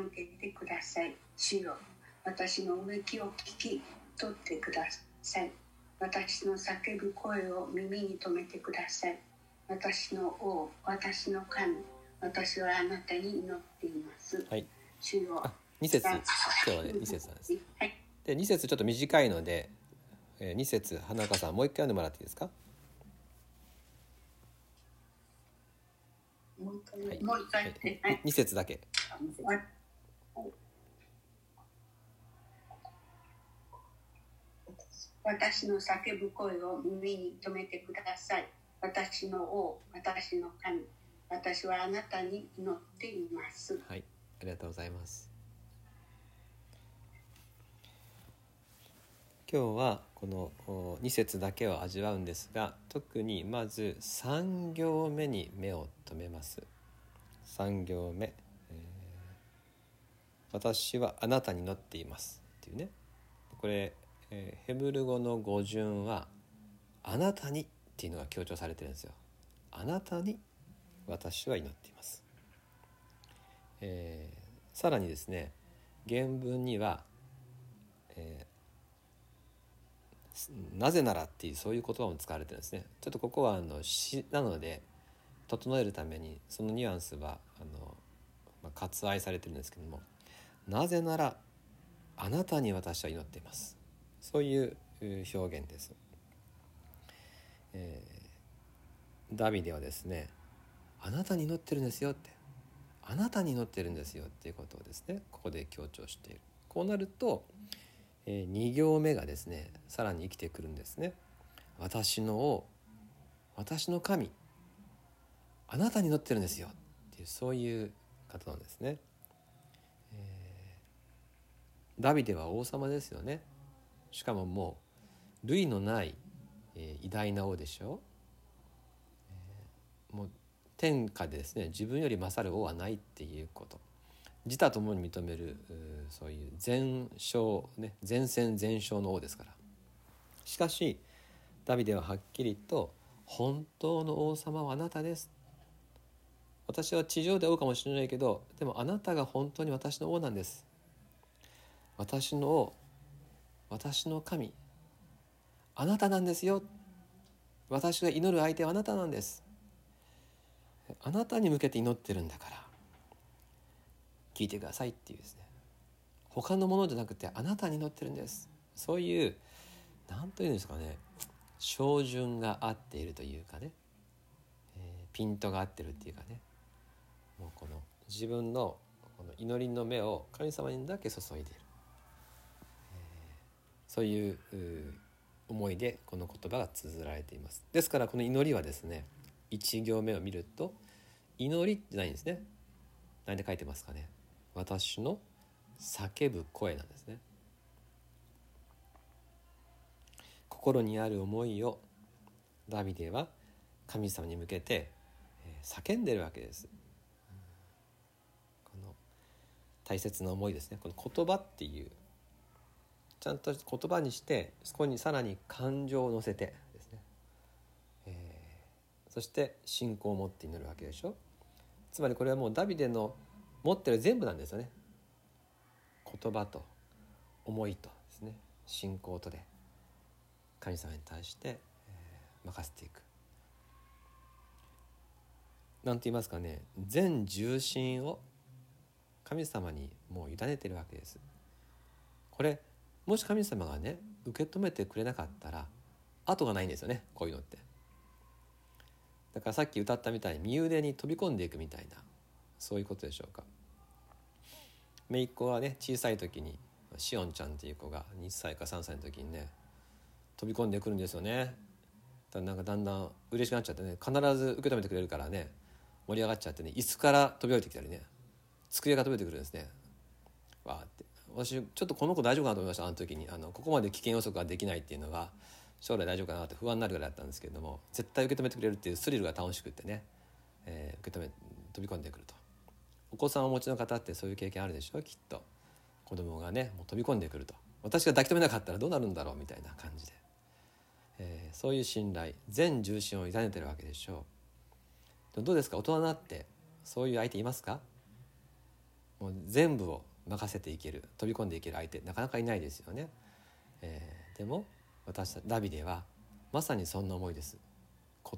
傾けてください。主よ私のうめきを聞き取ってください。私の叫ぶ声を耳に留めてください。私の王私の神私はあなたに祈っています。はい。主よあ2節。今日はね2節なんです はい。で2節ちょっと短いので、えー、2節花中さんもう一回読んでもらっていいですか？もう一回はい。もう一回はい。2節だけ。わ私の叫ぶ声を耳に留めてください。私の王、私の神、私はあなたに祈っています。はいありがとうございます今日はこの2節だけを味わうんですが特にまず3行目に目を留めます3行目、私はあなたに乗っています」っていうねこれ、えーヘブル語の語順は「あなたに」っていうのが強調されてるんですよ。あなたに私は祈っています。えーさらにですね原文には、えーなぜならっていうそういう言葉も使われてるんですねちょっとここはあの詩なので整えるためにそのニュアンスはあの、まあ、割愛されてるんですけどもなぜならあなたに私は祈っています。そういう表現です、えーダビデはですねあなたに祈ってるんですよって。あなたに祈ってるんですよっていうことをですねここで強調している。こうなると、え2行目がですねさらに生きてくるんですね。私の王私の神あなたに祈ってるんですよっていうそういう方なんですね、ダビデは王様ですよね。しかももう類のない、えー偉大な王でしょ。うもう天下でですね自分より勝る王はないっていうこと。自他ともに認めるそういう全勝ね全戦全勝の王ですから。しかしダビデははっきりと「本当の王様はあなたです」私は地上で王かもしれないけどでもあなたが本当に私の王なんです。私の私の神あなたなんですよ。私が祈る相手はあなたなんです。あなたに向けて祈ってるんだから。聞いてくださいっていうですね。他のものじゃなくてあなたに祈ってるんです。そういう何というんですかね。照準が合っているというかね、えーピントが合ってるっていうかね。もうこの自分のこの祈りの目を神様にだけ注いでいる、そういう思いでこの言葉が綴られています。ですからこの祈りはですね1行目を見ると祈りじゃないんですね。何で書いてますかね。私の叫ぶ声なんですね。心にある思いをダビデは神様に向けて叫んでるわけです。この大切な思いですね。この言葉っていうちゃんと言葉にしてそこにさらに感情を乗せてですね、えーそして信仰を持って祈るわけでしょ。つまりこれはもうダビデの持ってる全部なんですよね。言葉と思いとですね。信仰とで神様に対して、任せていく。なんて言いますかね。全重心を神様にもう委ねてるわけです。これもし神様がね受け止めてくれなかったら後がないんですよねこういうのって。だからさっき歌ったみたいに身腕に飛び込んでいくみたいなそういうことでしょうか。姪っ子はね小さい時にしおんちゃんっていう子が2歳か3歳の時にね飛び込んでくるんですよね。だなんかだんだん嬉しくなっちゃってね必ず受け止めてくれるからね盛り上がっちゃってね椅子から飛び降りてきたりね机が飛び降りてくるんですね。わーって。私ちょっとこの子大丈夫かなと思いましたあの時に。あのここまで危険予測ができないっていうのが将来大丈夫かなって不安になるぐらいだったんですけれども絶対受け止めてくれるっていうスリルが楽しくってね、えー受け止め飛び込んでくると。お子さんをお持ちの方ってそういう経験あるでしょ？きっと。子供がねもう飛び込んでくると。私が抱き留めなかったらどうなるんだろうみたいな感じで、えーそういう信頼全重心を委ねてるわけでしょう。どうですか？大人になってそういう相手いますか？もう全部を任せていける飛び込んでいける相手なかなかいないですよね。えー、でも私ダビデはまさにそんな思いです。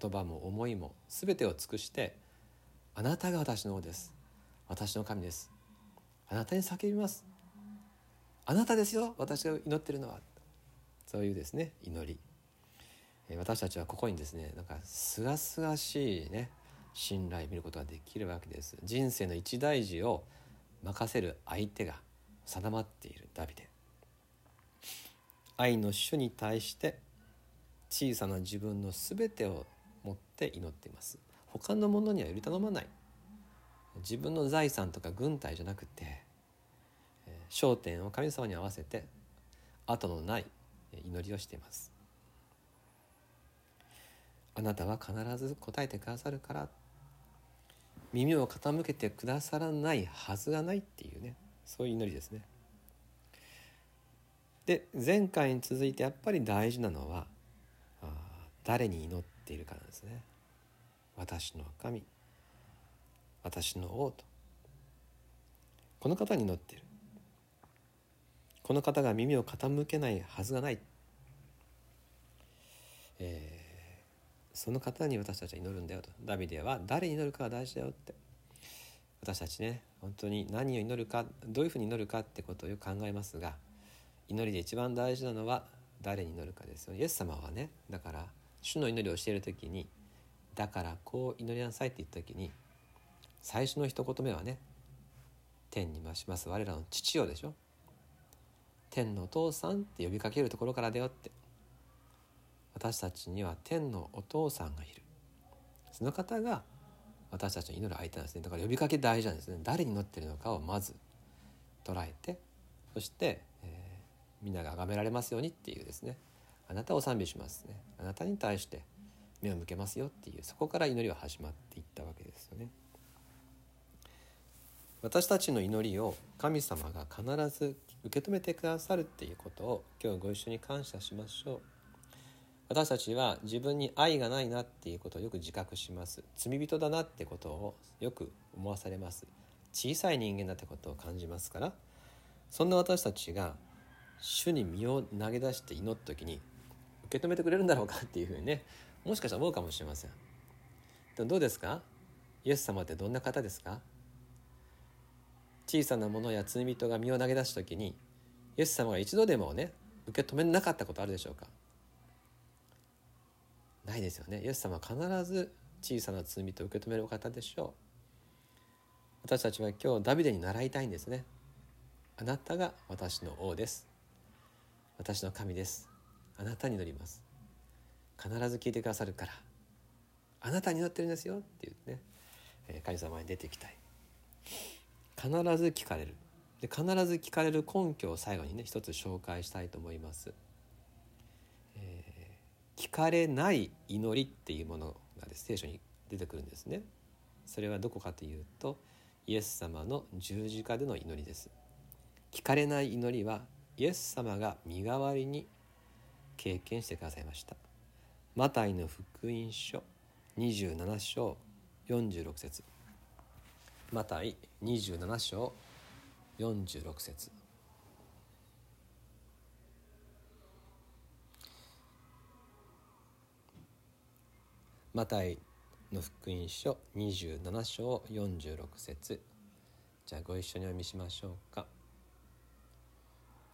言葉も思いも全てを尽くして「あなたが私の王です。私の神です。あなたに叫びます。あなたですよ私が祈ってるのは」そういうですね祈り。私たちはここにですねなんかすがすがしいね信頼見ることができるわけです。人生の一大事を任せる相手が定まっているダビデ。愛の主に対して小さな自分の全てを持って祈っています。他のものにはより頼まない。自分の財産とか軍隊じゃなくて焦点を神様に合わせて後のない祈りをしています。あなたは必ず答えてくださるから耳を傾けてくださらないはずがないっていうね。そういう祈りですね。で前回に続いてやっぱり大事なのは誰に祈っているかなんですね。私の神。私の王と。この方に祈っている。この方が耳を傾けないはずがない、えー、その方に私たちは祈るんだよと。ダビデは誰に祈るかが大事だよって。私たちね本当に何を祈るかどういうふうに祈るかってことをよく考えますが祈りで一番大事なのは誰に祈るかですよね。イエス様はねだから主の祈りをしている時に「だからこう祈りなさい」って言った時に最初の一言目はね「天に増します。我らの父よ」でしょ。天のお父さんって呼びかけるところからだよって。私たちには天のお父さんがいる。その方が私たちの祈る相手なんですね。だから呼びかけ大事なんですね。誰に祈ってるのかをまず捉えてそして、えー、みんなが崇められますようにっていうですね。あなたを賛美しますね。あなたに対して目を向けますよっていうそこから祈りは始まっていったわけですよね。私たちの祈りを神様が必ず受け止めてくださるっていうことを今日ご一緒に感謝しましょう。私たちは自分に愛がないなっていうことをよく自覚します。罪人だなってことをよく思わされます。小さい人間だってことを感じますから。そんな私たちが主に身を投げ出して祈った時に受け止めてくれるんだろうかっていうふうにねもしかしたら思うかもしれません。でもどうですか？イエス様ってどんな方ですか？小さなものや罪人が身を投げ出す時にイエス様が一度でもね受け止めなかったことあるでしょうか？ないですよね。イエス様は必ず小さな罪人を受け止める方でしょう。私たちは今日ダビデに習いたいんですね。あなたが私の王です。私の神です。あなたに乗ります。必ず聞いてくださるから。あなたに乗ってるんですよ。っていうね。神様に出てきたい。必ず聞かれる。で必ず聞かれる根拠を最後にね一つ紹介したいと思います、聞かれない祈りっていうものがです聖書に出てくるんですね。それはどこかというとイエス様の十字架での祈りです。聞かれない祈りはイエス様が身代わりに経験してくださいました。マタイの福音書27章46節。マタイ27章46節。マタイの福音書27章46節。じゃあご一緒にお読みしましょうか。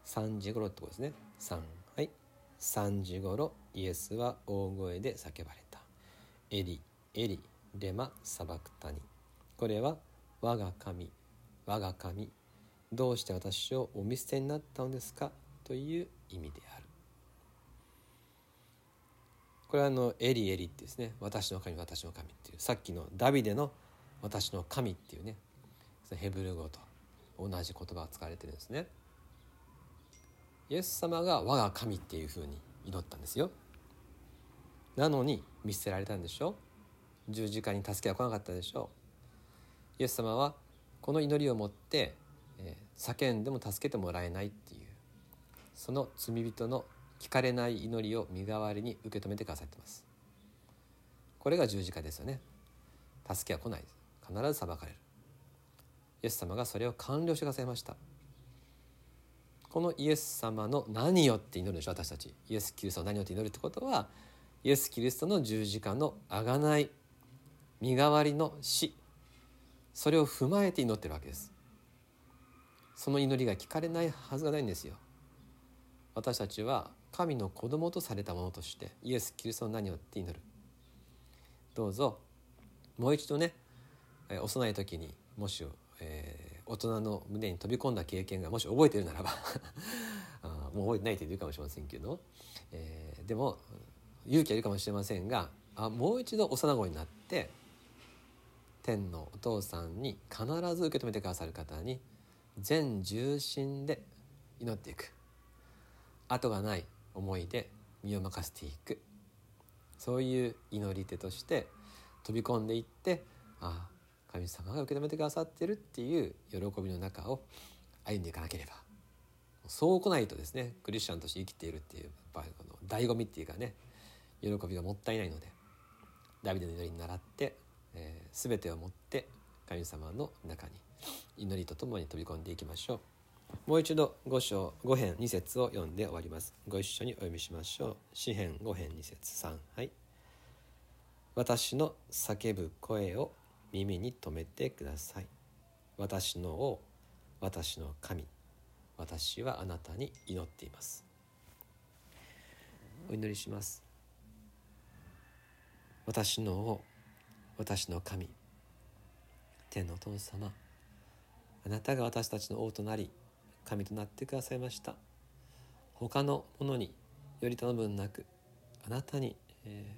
3時頃ってことですね。3はい。3時頃イエスは大声で叫ばれた。エリエリレマサバクタニ。これは我が神我が神どうして私をお見捨てになったのですか？という意味である。これはあのエリエリってですね私の神私の神っていうさっきのダビデの私の神っていうねヘブル語と同じ言葉が使われてるんですね。イエス様が我が神っていうふうに祈ったんですよ。なのに見捨てられたんでしょ？十字架に助けは来なかったでしょ？うイエス様はこの祈りを持って、え、叫んでも助けてもらえないっていうその罪人の聞かれない祈りを身代わりに受け止めてくださってます。これが十字架ですよね。助けは来ない。です必ず裁かれる。イエス様がそれを完了してくださいました。このイエス様の何よって祈るでしょ私たち。イエス・キリストの何よって祈るってことはイエス・キリストの十字架のあがない身代わりの死。それを踏まえて祈ってるわけです。その祈りが聞かれないはずがないんですよ。私たちは神の子供とされたものとしてイエス・キリストの何をって祈る。どうぞもう一度ね幼い時にもし、えー、大人の胸に飛び込んだ経験がもし覚えてるならば あもう覚えてないって言うかもしれませんけど、えー、でも勇気はいるかもしれませんがあもう一度幼子になって天のお父さんに必ず受け止めてくださる方に全重心で祈っていく。後がない。思いで身を任せていく。そういう祈り手として飛び込んでいってああ神様が受け止めてくださってるっていう喜びの中を歩んでいかなければ。そう来ないとですねクリスチャンとして生きているっていうの醍醐味っていうかね喜びがもったいないのでダビデの祈りに倣ってえー、全てをもって神様の中に祈りとともに飛び込んでいきましょう。もう一度5章5編2節を読んで終わります。ご一緒にお読みしましょう。詩編5編2節3はい。私の叫ぶ声を耳に留めてください。私の王私の神。私はあなたに祈っています。お祈りします。私の王私の神。天のお父様あなたが私たちの王となり神となってくださいました。他のものにより頼むなくあなたに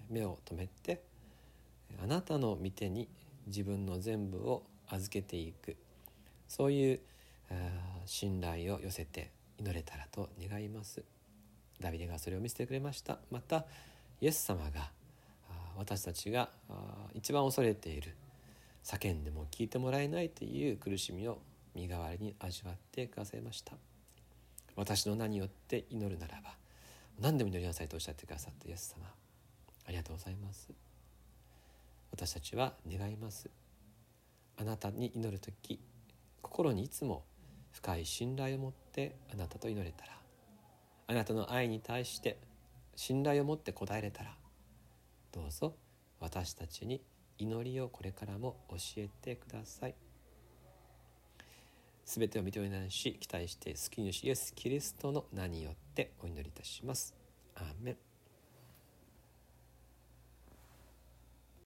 目を留めてあなたの御手に自分の全部を預けていく。そういう信頼を寄せて祈れたらと願います。ダビデがそれを見せてくれました。またイエス様が私たちが一番恐れている叫んでも聞いてもらえないという苦しみを身代わりに味わってくださいました。私の名によって祈るならば何でも祈りなさいとおっしゃってくださったイエス様ありがとうございます。私たちは願います。あなたに祈る時心にいつも深い信頼を持ってあなたと祈れたらあなたの愛に対して信頼を持って答えれたらどうぞ私たちに祈りをこれからも教えてください。すべてを認めないし期待して救い主イエス・キリストの名によってお祈りいたします。アーメン